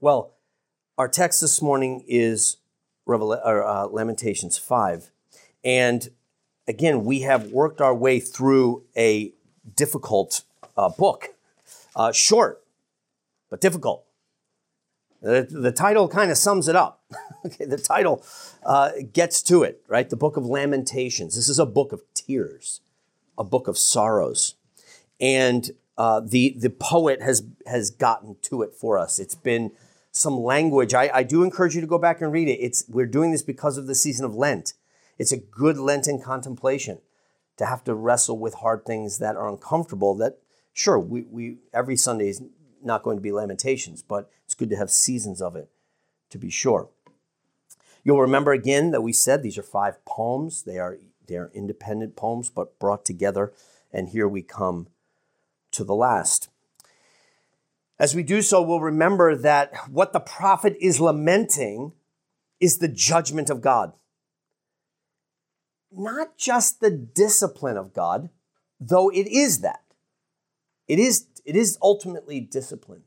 Well, our text this morning is or, uh, Lamentations 5. And again, we have worked our way through a difficult uh, book. Uh, short, but difficult. The, the title kind of sums it up. okay, the title uh, gets to it, right? The book of Lamentations. This is a book of tears, a book of sorrows. And uh, the, the poet has, has gotten to it for us. It's been some language. I, I do encourage you to go back and read it. It's, we're doing this because of the season of Lent. It's a good Lenten contemplation to have to wrestle with hard things that are uncomfortable. That, sure, we, we every Sunday is not going to be lamentations, but it's good to have seasons of it to be sure. You'll remember again that we said these are five poems. They are, they are independent poems, but brought together. And here we come to the last. As we do so, we'll remember that what the prophet is lamenting is the judgment of God. Not just the discipline of God, though it is that. It is, it is ultimately discipline.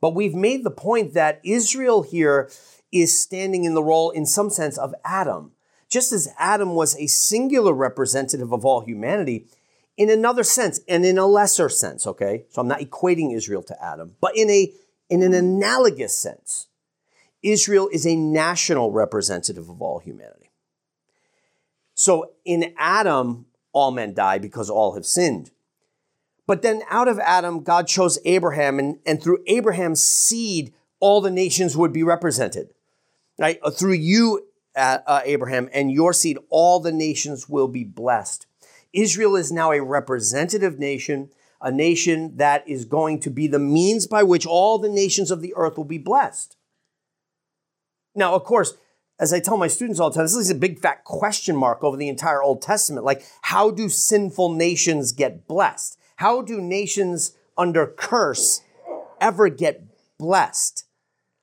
But we've made the point that Israel here is standing in the role, in some sense, of Adam. Just as Adam was a singular representative of all humanity, in another sense and in a lesser sense, okay? So I'm not equating Israel to Adam, but in a in an analogous sense, Israel is a national representative of all humanity. So in Adam, all men die because all have sinned. But then out of Adam, God chose Abraham, and, and through Abraham's seed, all the nations would be represented. Right? Through you, uh, uh, Abraham, and your seed, all the nations will be blessed. Israel is now a representative nation, a nation that is going to be the means by which all the nations of the earth will be blessed. Now, of course, as I tell my students all the time, this is a big fat question mark over the entire Old Testament. Like, how do sinful nations get blessed? How do nations under curse ever get blessed?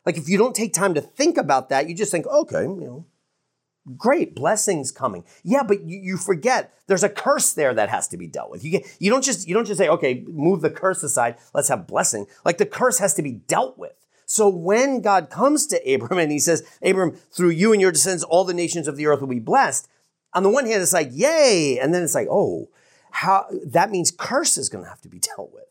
Like, if you don't take time to think about that, you just think, okay, you know, Great, blessings coming. Yeah, but you, you forget there's a curse there that has to be dealt with. You, get, you don't just you don't just say, okay, move the curse aside, let's have blessing. Like the curse has to be dealt with. So when God comes to Abram and he says, Abram, through you and your descendants, all the nations of the earth will be blessed. On the one hand, it's like, yay. And then it's like, oh, how that means curse is going to have to be dealt with.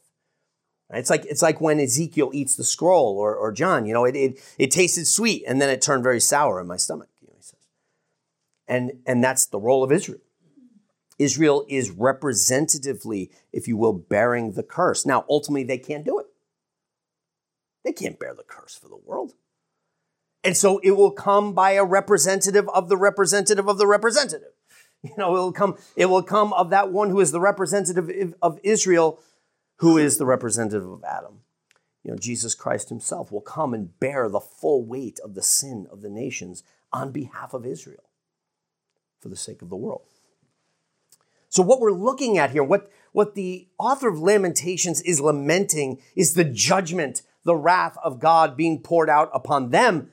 It's like it's like when Ezekiel eats the scroll or, or John, you know, it, it, it tasted sweet and then it turned very sour in my stomach. And, and that's the role of Israel. Israel is representatively, if you will, bearing the curse. Now, ultimately, they can't do it. They can't bear the curse for the world. And so it will come by a representative of the representative of the representative. You know, it will come, it will come of that one who is the representative of Israel, who is the representative of Adam. You know, Jesus Christ himself will come and bear the full weight of the sin of the nations on behalf of Israel for the sake of the world. So, what we're looking at here, what, what the author of Lamentations is lamenting, is the judgment, the wrath of God being poured out upon them.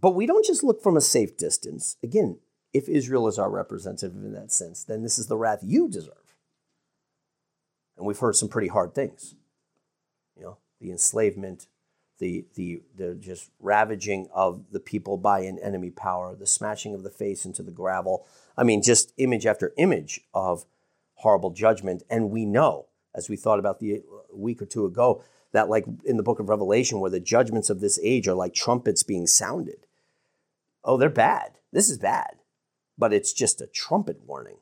But we don't just look from a safe distance. Again, if Israel is our representative in that sense, then this is the wrath you deserve. And we've heard some pretty hard things. You know, the enslavement, the, the, the just ravaging of the people by an enemy power, the smashing of the face into the gravel. I mean, just image after image of horrible judgment. And we know, as we thought about the week or two ago, that like in the book of Revelation, where the judgments of this age are like trumpets being sounded. Oh, they're bad. This is bad. But it's just a trumpet warning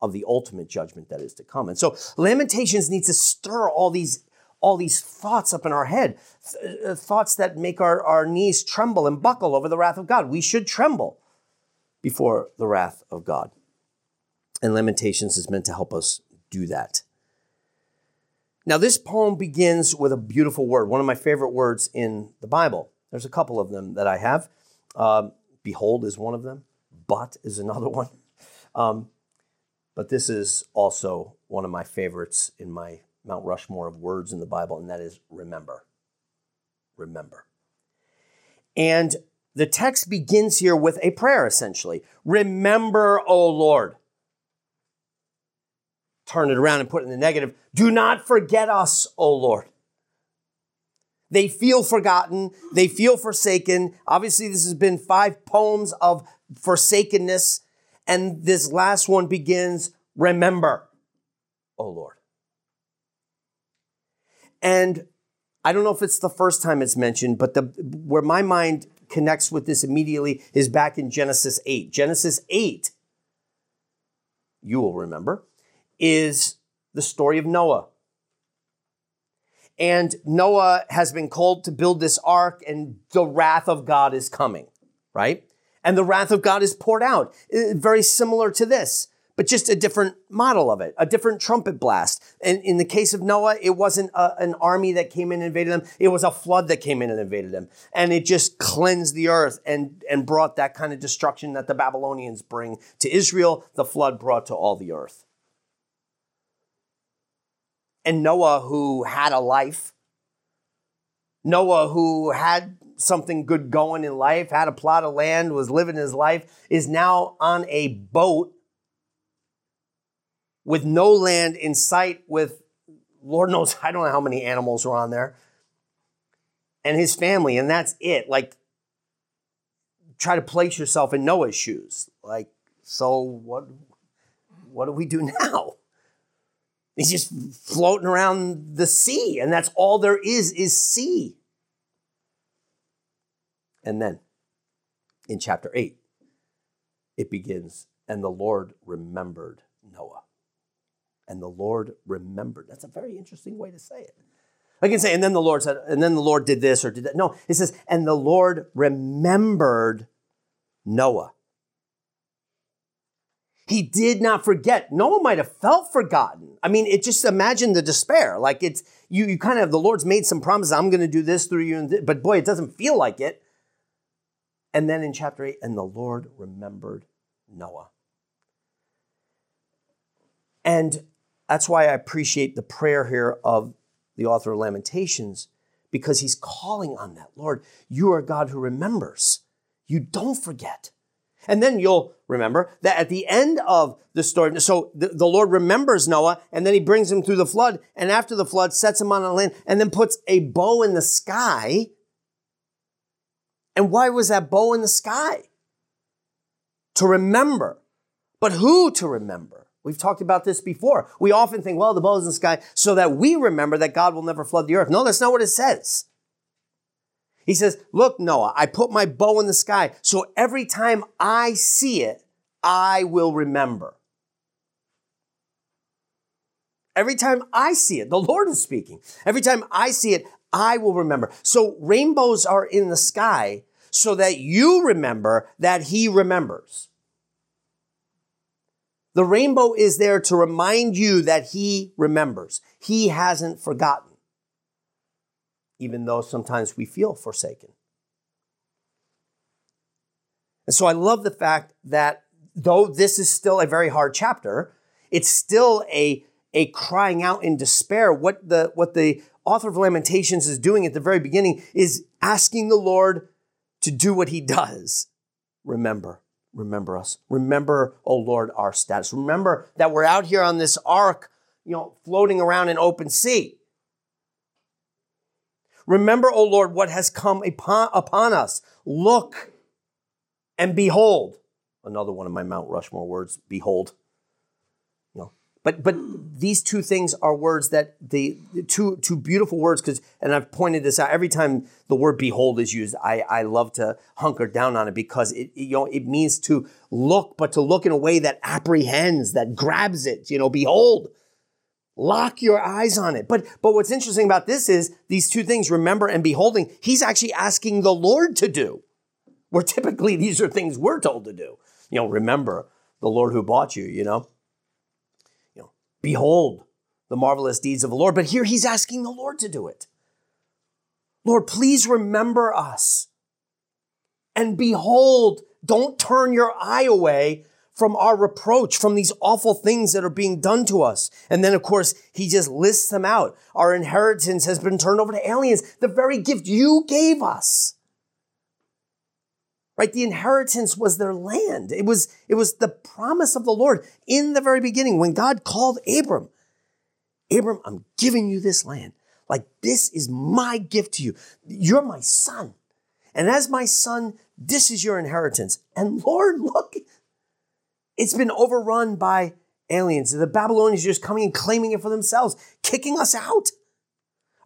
of the ultimate judgment that is to come. And so Lamentations needs to stir all these all these thoughts up in our head, th- uh, thoughts that make our, our knees tremble and buckle over the wrath of God. We should tremble before the wrath of God. And Lamentations is meant to help us do that. Now, this poem begins with a beautiful word, one of my favorite words in the Bible. There's a couple of them that I have. Um, behold is one of them, but is another one. Um, but this is also one of my favorites in my Mount Rushmore of words in the Bible, and that is remember. Remember. And the text begins here with a prayer, essentially. Remember, O Lord. Turn it around and put it in the negative. Do not forget us, O Lord. They feel forgotten. They feel forsaken. Obviously, this has been five poems of forsakenness. And this last one begins, remember, O Lord. And I don't know if it's the first time it's mentioned, but the where my mind connects with this immediately is back in Genesis 8. Genesis 8, you will remember, is the story of Noah. And Noah has been called to build this ark, and the wrath of God is coming, right? And the wrath of God is poured out. Uh, very similar to this but just a different model of it, a different trumpet blast. And in the case of Noah, it wasn't a, an army that came in and invaded them. It was a flood that came in and invaded them. And it just cleansed the earth and, and brought that kind of destruction that the Babylonians bring to Israel. The flood brought to all the earth. And Noah, who had a life, Noah, who had something good going in life, had a plot of land, was living his life, is now on a boat with no land in sight, with Lord knows, I don't know how many animals were on there, and his family, and that's it. Like, try to place yourself in Noah's shoes. Like, so what? What do we do now? He's just floating around the sea, and that's all there is is sea. And then in chapter 8, it begins, and the Lord remembered Noah and the Lord remembered. That's a very interesting way to say it. I can say, and then the Lord said, and then the Lord did this or did that. No, it says, and the Lord remembered Noah. He did not forget. Noah might have felt forgotten. I mean, it just imagine the despair. Like it's you, you kind of the Lord's made some promises. I'm going to do this through you, but boy, it doesn't feel like it. And then in chapter eight, and the Lord remembered Noah. And that's why I appreciate the prayer here of the author of Lamentations, because he's calling on that. Lord, you are God who remembers. You don't forget. And then you'll remember that at the end of the story, so the, the, Lord remembers Noah and then he brings him through the flood. And after the flood, sets him on a land and then puts a bow in the sky. And why was that bow in the sky? To remember. But who to remember? We've talked about this before. We often think, well, the bow is in the sky so that we remember that God will never flood the earth. No, that's not what it says. He says, look, Noah, I put my bow in the sky. So every time I see it, I will remember. Every time I see it, the Lord is speaking. Every time I see it, I will remember. So rainbows are in the sky so that you remember that he remembers. The rainbow is there to remind you that He remembers. He hasn't forgotten, even though sometimes we feel forsaken. And so I love the fact that though this is still a very hard chapter, it's still a, a crying out in despair. What the, what the author of Lamentations is doing at the very beginning is asking the Lord to do what he does. Remember remember us. Remember, oh Lord, our status. Remember that we're out here on this ark, you know, floating around in open sea. Remember, oh Lord, what has come upon, upon us. Look and behold. Another one of my Mount Rushmore words, behold. But but hmm. these two things are words that the two two beautiful words because and I've pointed this out every time the word behold is used I, I love to hunker down on it because it, you know it means to look but to look in a way that apprehends that grabs it you know behold lock your eyes on it. But but what's interesting about this is these two things remember and beholding he's actually asking the Lord to do. Where typically these are things we're told to do. You know remember the Lord who bought you you know Behold the marvelous deeds of the Lord. But here he's asking the Lord to do it. Lord, please remember us. And behold, don't turn your eye away from our reproach, from these awful things that are being done to us. And then, of course, he just lists them out. Our inheritance has been turned over to aliens, the very gift you gave us right? The inheritance was their land. It was, it was the promise of the Lord in the very beginning when God called Abram. Abram, I'm giving you this land. Like, this is my gift to you. You're my son. And as my son, this is your inheritance. And Lord, look, it's been overrun by aliens. The Babylonians are just coming and claiming it for themselves, kicking us out.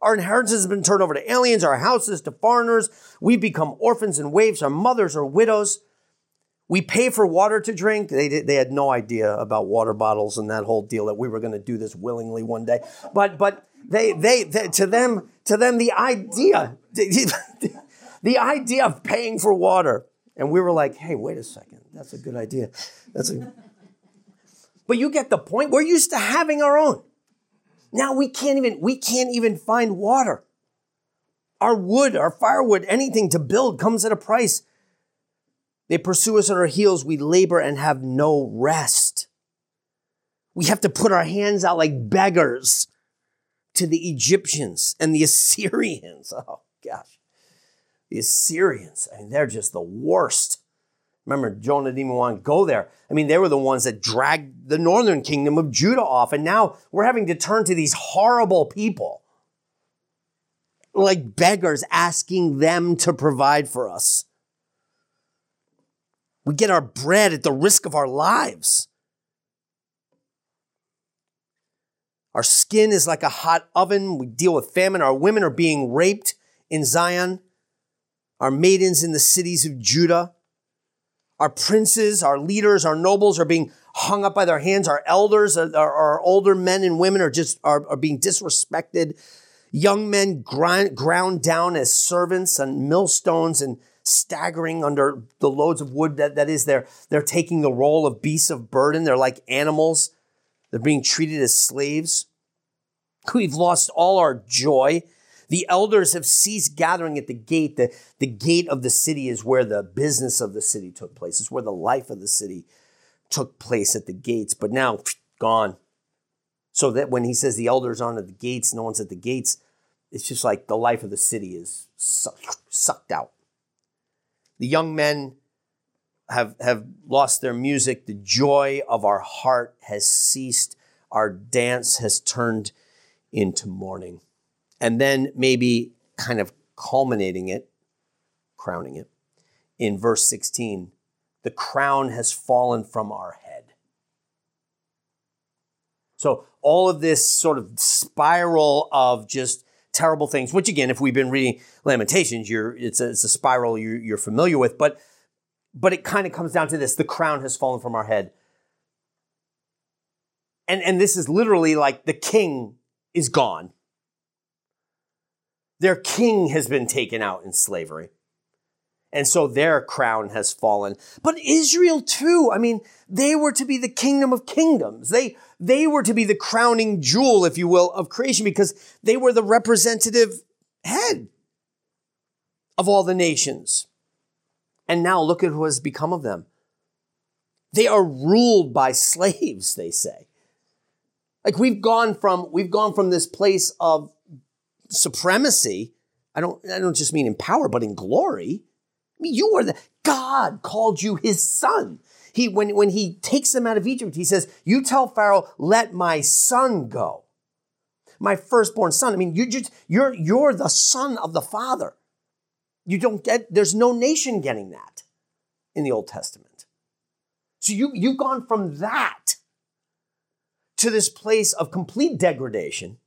Our inheritance has been turned over to aliens, our houses to foreigners. We become orphans and waifs. Our mothers are widows. We pay for water to drink. They, did, they had no idea about water bottles and that whole deal that we were going to do this willingly one day. But, but they, they, they, to them, to them, the idea, the idea of paying for water. And we were like, hey, wait a second. That's a good idea. That's a, but you get the point. We're used to having our own. Now we can't even, we can't even find water. Our wood, our firewood, anything to build comes at a price. They pursue us on our heels. We labor and have no rest. We have to put our hands out like beggars to the Egyptians and the Assyrians. Oh, gosh. The Assyrians, I mean, they're just the worst. Remember, Jonah didn't even want to go there. I mean, they were the ones that dragged the northern kingdom of Judah off. And now we're having to turn to these horrible people, like beggars, asking them to provide for us. We get our bread at the risk of our lives. Our skin is like a hot oven. We deal with famine. Our women are being raped in Zion. Our maidens in the cities of Judah. Our princes, our leaders, our nobles are being hung up by their hands. Our elders, uh, our, our older men and women are just are, are being disrespected. Young men grind, ground down as servants on millstones and staggering under the loads of wood that, that is they're, they're taking the role of beasts of burden. They're like animals. They're being treated as slaves. We've lost all our joy. The elders have ceased gathering at the gate. The, the gate of the city is where the business of the city took place. It's where the life of the city took place at the gates, but now gone. So that when he says the elders aren't at the gates, no one's at the gates, it's just like the life of the city is sucked out. The young men have, have lost their music. The joy of our heart has ceased. Our dance has turned into mourning. And then maybe kind of culminating it, crowning it, in verse 16 the crown has fallen from our head. So, all of this sort of spiral of just terrible things, which again, if we've been reading Lamentations, you're, it's, a, it's a spiral you're, you're familiar with, but, but it kind of comes down to this the crown has fallen from our head. And, and this is literally like the king is gone. Their king has been taken out in slavery. And so their crown has fallen. But Israel too, I mean, they were to be the kingdom of kingdoms. They, they were to be the crowning jewel, if you will, of creation because they were the representative head of all the nations. And now look at what has become of them. They are ruled by slaves, they say. Like we've gone from, we've gone from this place of supremacy. I don't, I don't just mean in power, but in glory mean, you are the God called you his son. He when, when he takes them out of Egypt, he says, You tell Pharaoh, let my son go. My firstborn son. I mean, you just you're you're the son of the father. You don't get there's no nation getting that in the Old Testament. So you you've gone from that to this place of complete degradation,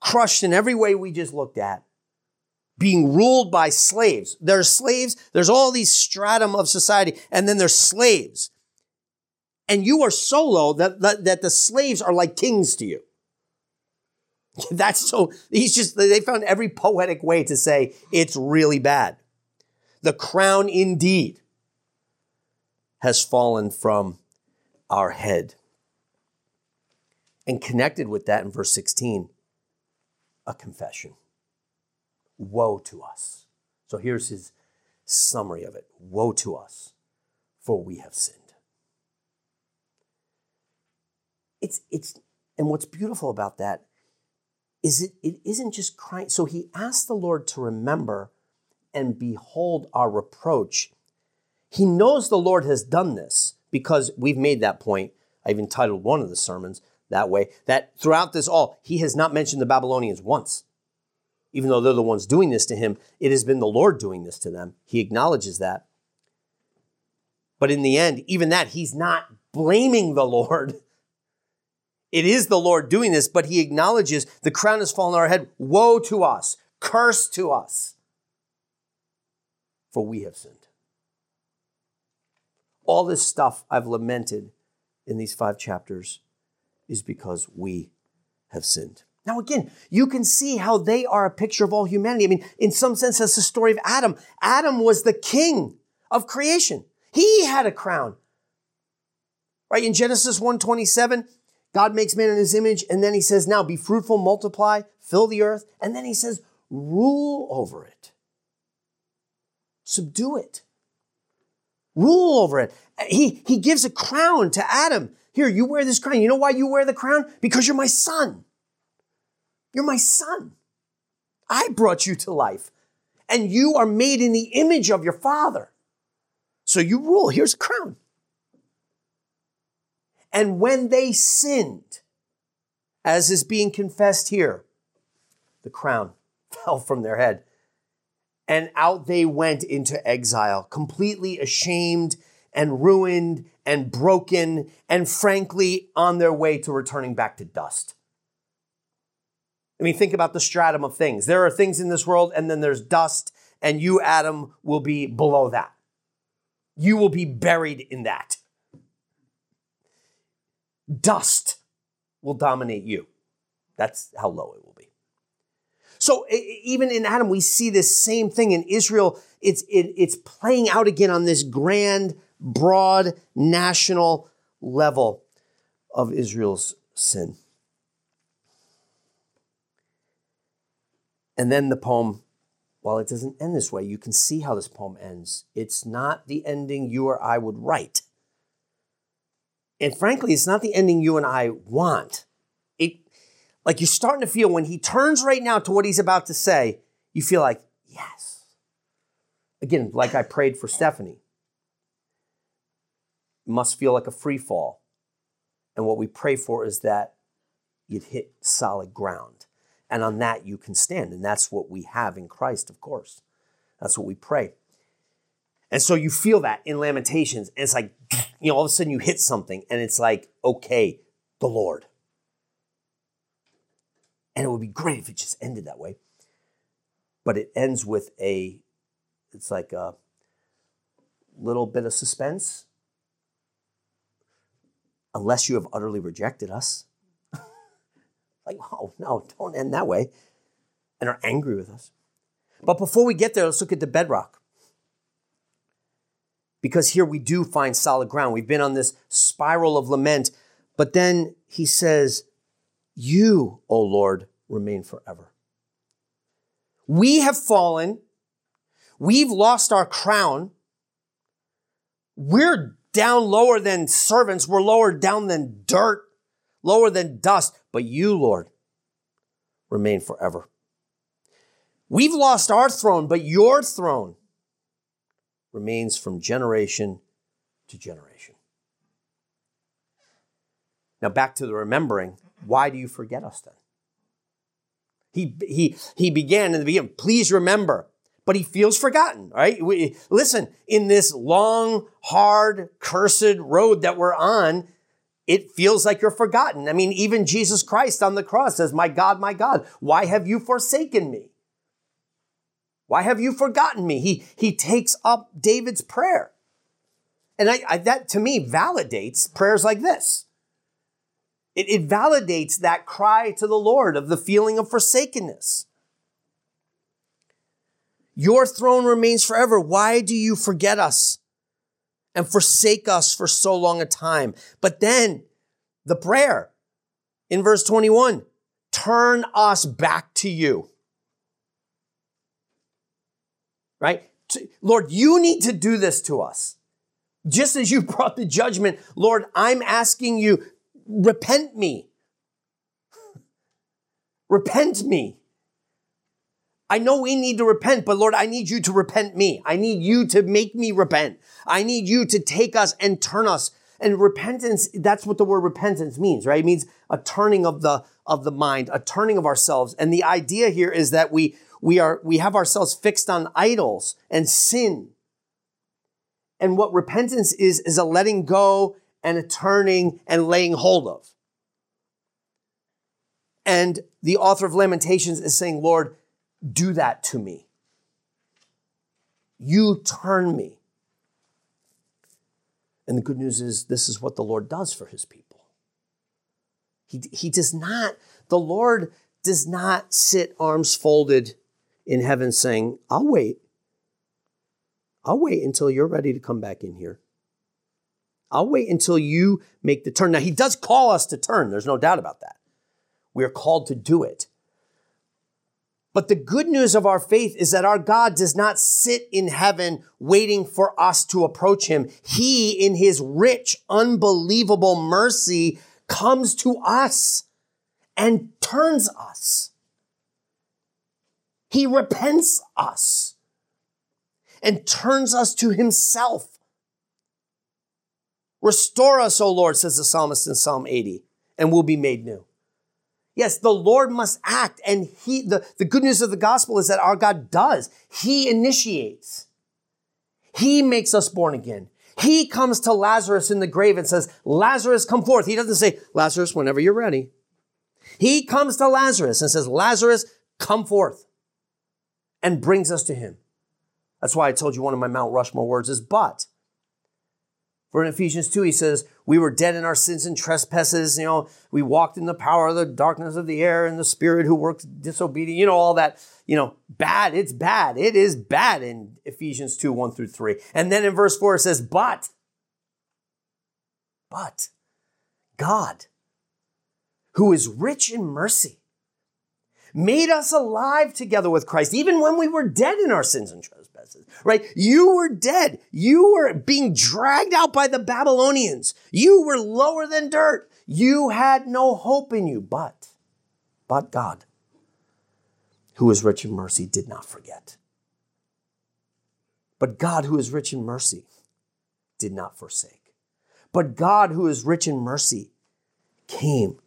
crushed in every way we just looked at, being ruled by slaves. There's slaves, there's all these stratum of society, and then there's slaves. And you are so low that, that, that the slaves are like kings to you. That's so, he's just, they found every poetic way to say it's really bad. The crown indeed has fallen from our head. And connected with that in verse 16, a confession. Woe to us. So here's his summary of it Woe to us, for we have sinned. It's, it's, and what's beautiful about that is it, it isn't just crying. So he asked the Lord to remember and behold our reproach. He knows the Lord has done this because we've made that point. I've entitled one of the sermons, that way that throughout this all, he has not mentioned the Babylonians once. Even though they're the ones doing this to him, it has been the Lord doing this to them. He acknowledges that. But in the end, even that, he's not blaming the Lord. It is the Lord doing this, but he acknowledges the crown has fallen on our head. Woe to us, curse to us, for we have sinned. All this stuff I've lamented in these five chapters is because we have sinned. Now, again, you can see how they are a picture of all humanity. I mean, in some sense, that's the story of Adam. Adam was the king of creation. He had a crown. Right? In Genesis 1:27, God makes man in his image, and then he says, Now be fruitful, multiply, fill the earth, and then he says, rule over it. Subdue it. Rule over it. He, he gives a crown to Adam. Here, you wear this crown. You know why you wear the crown? Because you're my son. You're my son. I brought you to life. And you are made in the image of your father. So you rule. Here's a crown. And when they sinned, as is being confessed here, the crown fell from their head. And out they went into exile, completely ashamed and ruined and broken, and frankly, on their way to returning back to dust. I mean, think about the stratum of things. There are things in this world, and then there's dust, and you, Adam, will be below that. You will be buried in that dust will dominate you. That's how low it will be. So even in Adam, we see this same thing in Israel. It's, it, it's playing out again on this grand, broad, national level of Israel's sin. And then the poem, while it doesn't end this way, you can see how this poem ends. It's not the ending you or I would write. And frankly, it's not the ending you and I want. It, like you're starting to feel when he turns right now to what he's about to say, you feel like, yes. Again, like I prayed for Stephanie. Must feel like a free fall. And what we pray for is that you'd hit solid ground. And on that you can stand. And that's what we have in Christ, of course. That's what we pray. And so you feel that in Lamentations. And it's like, you know, all of a sudden you hit something and it's like, okay, the Lord. And it would be great if it just ended that way. But it ends with a, it's like a little bit of suspense. Unless you have utterly rejected us. like, oh, no, don't end that way. And are angry with us. But before we get there, let's look at the bedrock because here we do find solid ground. We've been on this spiral of lament, but then he says, You, O Lord, remain forever. We have fallen. We've lost our crown. We're down lower than servants. We're lower down than dirt, lower than dust. But you, Lord, remain forever. We've lost our throne, but your throne remains from generation to generation. Now, back to the remembering. Why do you forget us then? He, he, he began in the beginning, please remember, but he feels forgotten, right? We, listen, in this long, hard, cursed road that we're on, it feels like you're forgotten. I mean, even Jesus Christ on the cross says, My God, my God, why have you forsaken me? Why have you forgotten me? He, he takes up David's prayer. And I, I, that to me validates prayers like this. It, it validates that cry to the Lord of the feeling of forsakenness. Your throne remains forever. Why do you forget us and forsake us for so long a time? But then the prayer in verse 21 turn us back to you right? Lord, you need to do this to us. Just as you brought the judgment, Lord, I'm asking you, repent me. repent me. I know we need to repent, but Lord, I need you to repent me. I need you to make me repent. I need you to take us and turn us And repentance, that's what the word repentance means, right? It means a turning of the of the mind, a turning of ourselves. And the idea here is that we we are we have ourselves fixed on idols and sin. And what repentance is is a letting go and a turning and laying hold of. And the author of Lamentations is saying, Lord, do that to me. You turn me. And the good news is, this is what the Lord does for his people. He, he does not, the Lord does not sit arms folded in heaven saying, I'll wait. I'll wait until you're ready to come back in here. I'll wait until you make the turn. Now, he does call us to turn, there's no doubt about that. We are called to do it. But the good news of our faith is that our God does not sit in heaven waiting for us to approach him. He, in his rich, unbelievable mercy, comes to us and turns us. He repents us and turns us to himself. Restore us, O Lord, says the psalmist in Psalm 80, and we'll be made new. Yes, the Lord must act, and He, the, the good news of the gospel is that our God does. He initiates. He makes us born again. He comes to Lazarus in the grave and says, Lazarus, come forth. He doesn't say, Lazarus, whenever you're ready. He comes to Lazarus and says, Lazarus, come forth, and brings us to him. That's why I told you one of my Mount Rushmore words is but. For in Ephesians 2, he says, We were dead in our sins and trespasses. You know, we walked in the power of the darkness of the air and the spirit who works disobedient. You know, all that, you know, bad. It's bad. It is bad in Ephesians 2, 1 through 3. And then in verse 4, it says, But, but God, who is rich in mercy, made us alive together with Christ, even when we were dead in our sins and trespasses, right? You were dead. You were being dragged out by the Babylonians. You were lower than dirt. You had no hope in you, but, but God, who is rich in mercy, did not forget. But God, who is rich in mercy, did not forsake. But God, who is rich in mercy, came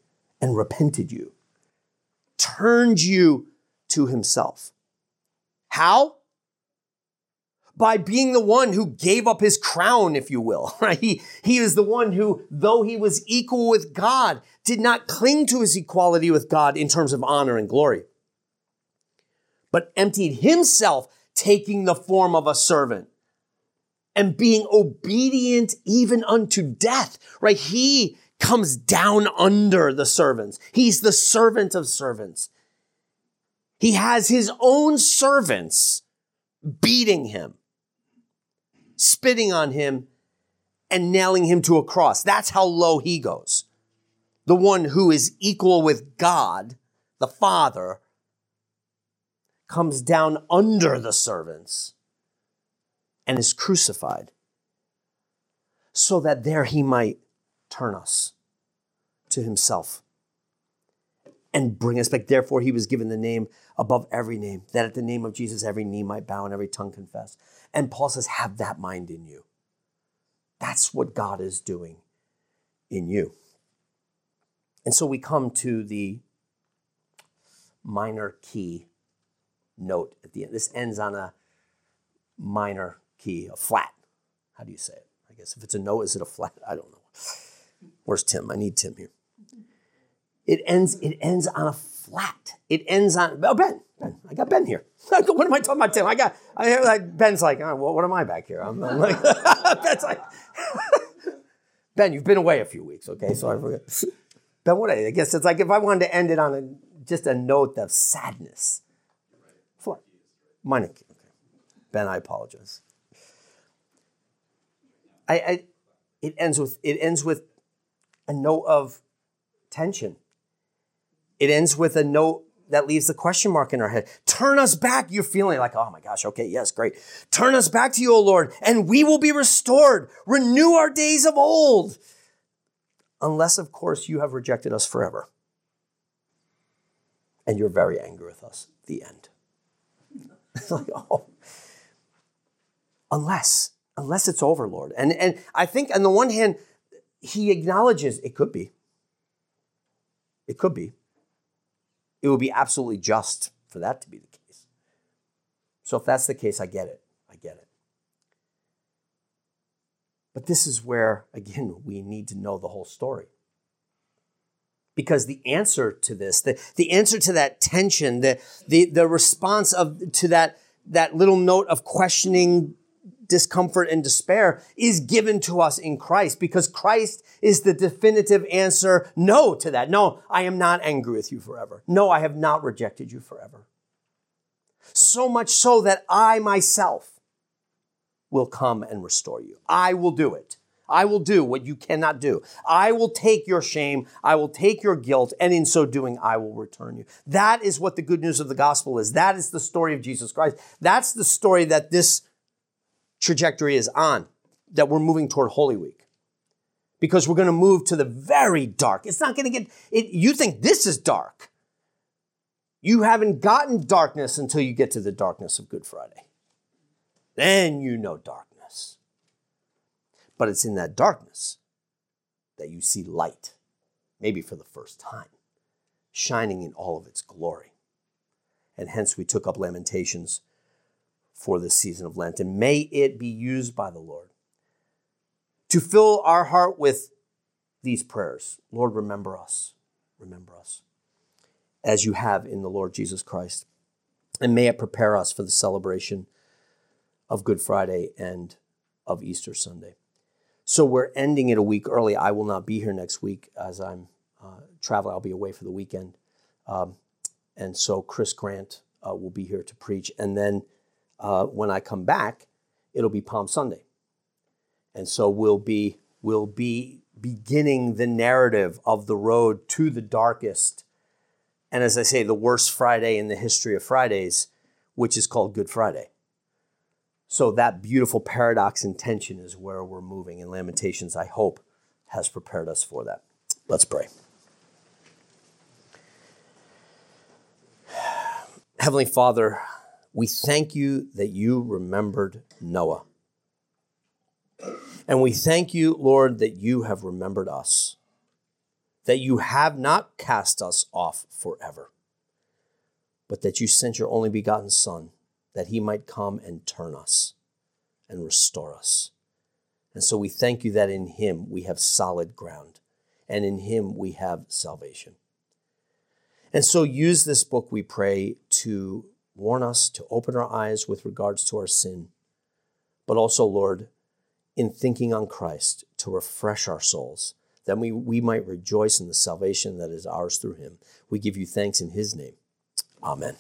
and repented you turned you to himself. How? By being the one who gave up his crown, if you will, right? He, he is the one who, though he was equal with God, did not cling to his equality with God in terms of honor and glory, but emptied himself, taking the form of a servant and being obedient even unto death, right? He comes down under the servants. He's the servant of servants. He has his own servants beating him, spitting on him, and nailing him to a cross. That's how low he goes. The one who is equal with God, the Father, comes down under the servants and is crucified so that there he might turn us to himself and bring us back. Therefore, he was given the name above every name, that at the name of Jesus, every knee might bow and every tongue confess. And Paul says, have that mind in you. That's what God is doing in you. And so we come to the minor key note at the end. This ends on a minor key, a flat. How do you say it? I guess if it's a note, is it a flat? I don't know. Where's Tim? I need Tim here. It ends, it ends on a flat. It ends on, oh, Ben, Ben, I got Ben here. what am I talking about, Tim? I got, I Ben's like, oh, well, what am I back here? I'm, I'm like, Ben's like, Ben, you've been away a few weeks, okay? So I forget. Ben, what I, guess it's like if I wanted to end it on a, just a note of sadness. Minor key. Okay. Ben, I apologize. I, I, it ends with it ends with a note of tension. It ends with a note that leaves the question mark in our head. Turn us back. You're feeling like, oh my gosh, okay, yes, great. Turn us back to you, O Lord, and we will be restored. Renew our days of old. Unless, of course, you have rejected us forever. And you're very angry with us. The end. It's like, oh. Unless, unless it's over, Lord. And, and I think on the one hand, he acknowledges it could be. It could be. It would be absolutely just for that to be the case. So if that's the case, I get it. I get it. But this is where, again, we need to know the whole story. Because the answer to this, the, the answer to that tension, the, the, the response of to that, that little note of questioning discomfort and despair is given to us in Christ because Christ is the definitive answer no to that. No, I am not angry with you forever. No, I have not rejected you forever. So much so that I myself will come and restore you. I will do it. I will do what you cannot do. I will take your shame. I will take your guilt. And in so doing, I will return you. That is what the good news of the gospel is. That is the story of Jesus Christ. That's the story that this trajectory is on, that we're moving toward Holy Week. Because we're going to move to the very dark. It's not going to get, it, you think this is dark. You haven't gotten darkness until you get to the darkness of Good Friday. Then you know darkness. But it's in that darkness that you see light, maybe for the first time, shining in all of its glory. And hence we took up Lamentations for this season of Lent. And may it be used by the Lord to fill our heart with these prayers. Lord, remember us. Remember us as you have in the Lord Jesus Christ. And may it prepare us for the celebration of Good Friday and of Easter Sunday. So we're ending it a week early. I will not be here next week as I'm uh, traveling. I'll be away for the weekend. Um, and so Chris Grant uh, will be here to preach. And then uh, when I come back, it'll be Palm Sunday. And so we'll be, we'll be beginning the narrative of the road to the darkest, and as I say, the worst Friday in the history of Fridays, which is called Good Friday. So that beautiful paradox and tension is where we're moving. And Lamentations, I hope, has prepared us for that. Let's pray. Heavenly Father, we thank you that you remembered Noah. And we thank you, Lord, that you have remembered us, that you have not cast us off forever, but that you sent your only begotten Son, that he might come and turn us and restore us. And so we thank you that in him we have solid ground, and in him we have salvation. And so use this book, we pray, to warn us, to open our eyes with regards to our sin, but also, Lord, in thinking on Christ, to refresh our souls, that we, we might rejoice in the salvation that is ours through him. We give you thanks in his name. Amen.